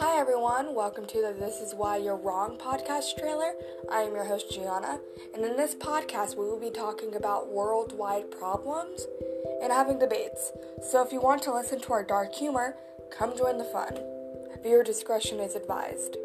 Hi everyone, welcome to the This Is Why You're Wrong podcast trailer. I am your host Gianna, and in this podcast we will be talking about worldwide problems and having debates. So if you want to listen to our dark humor, come join the fun. Viewer discretion is advised.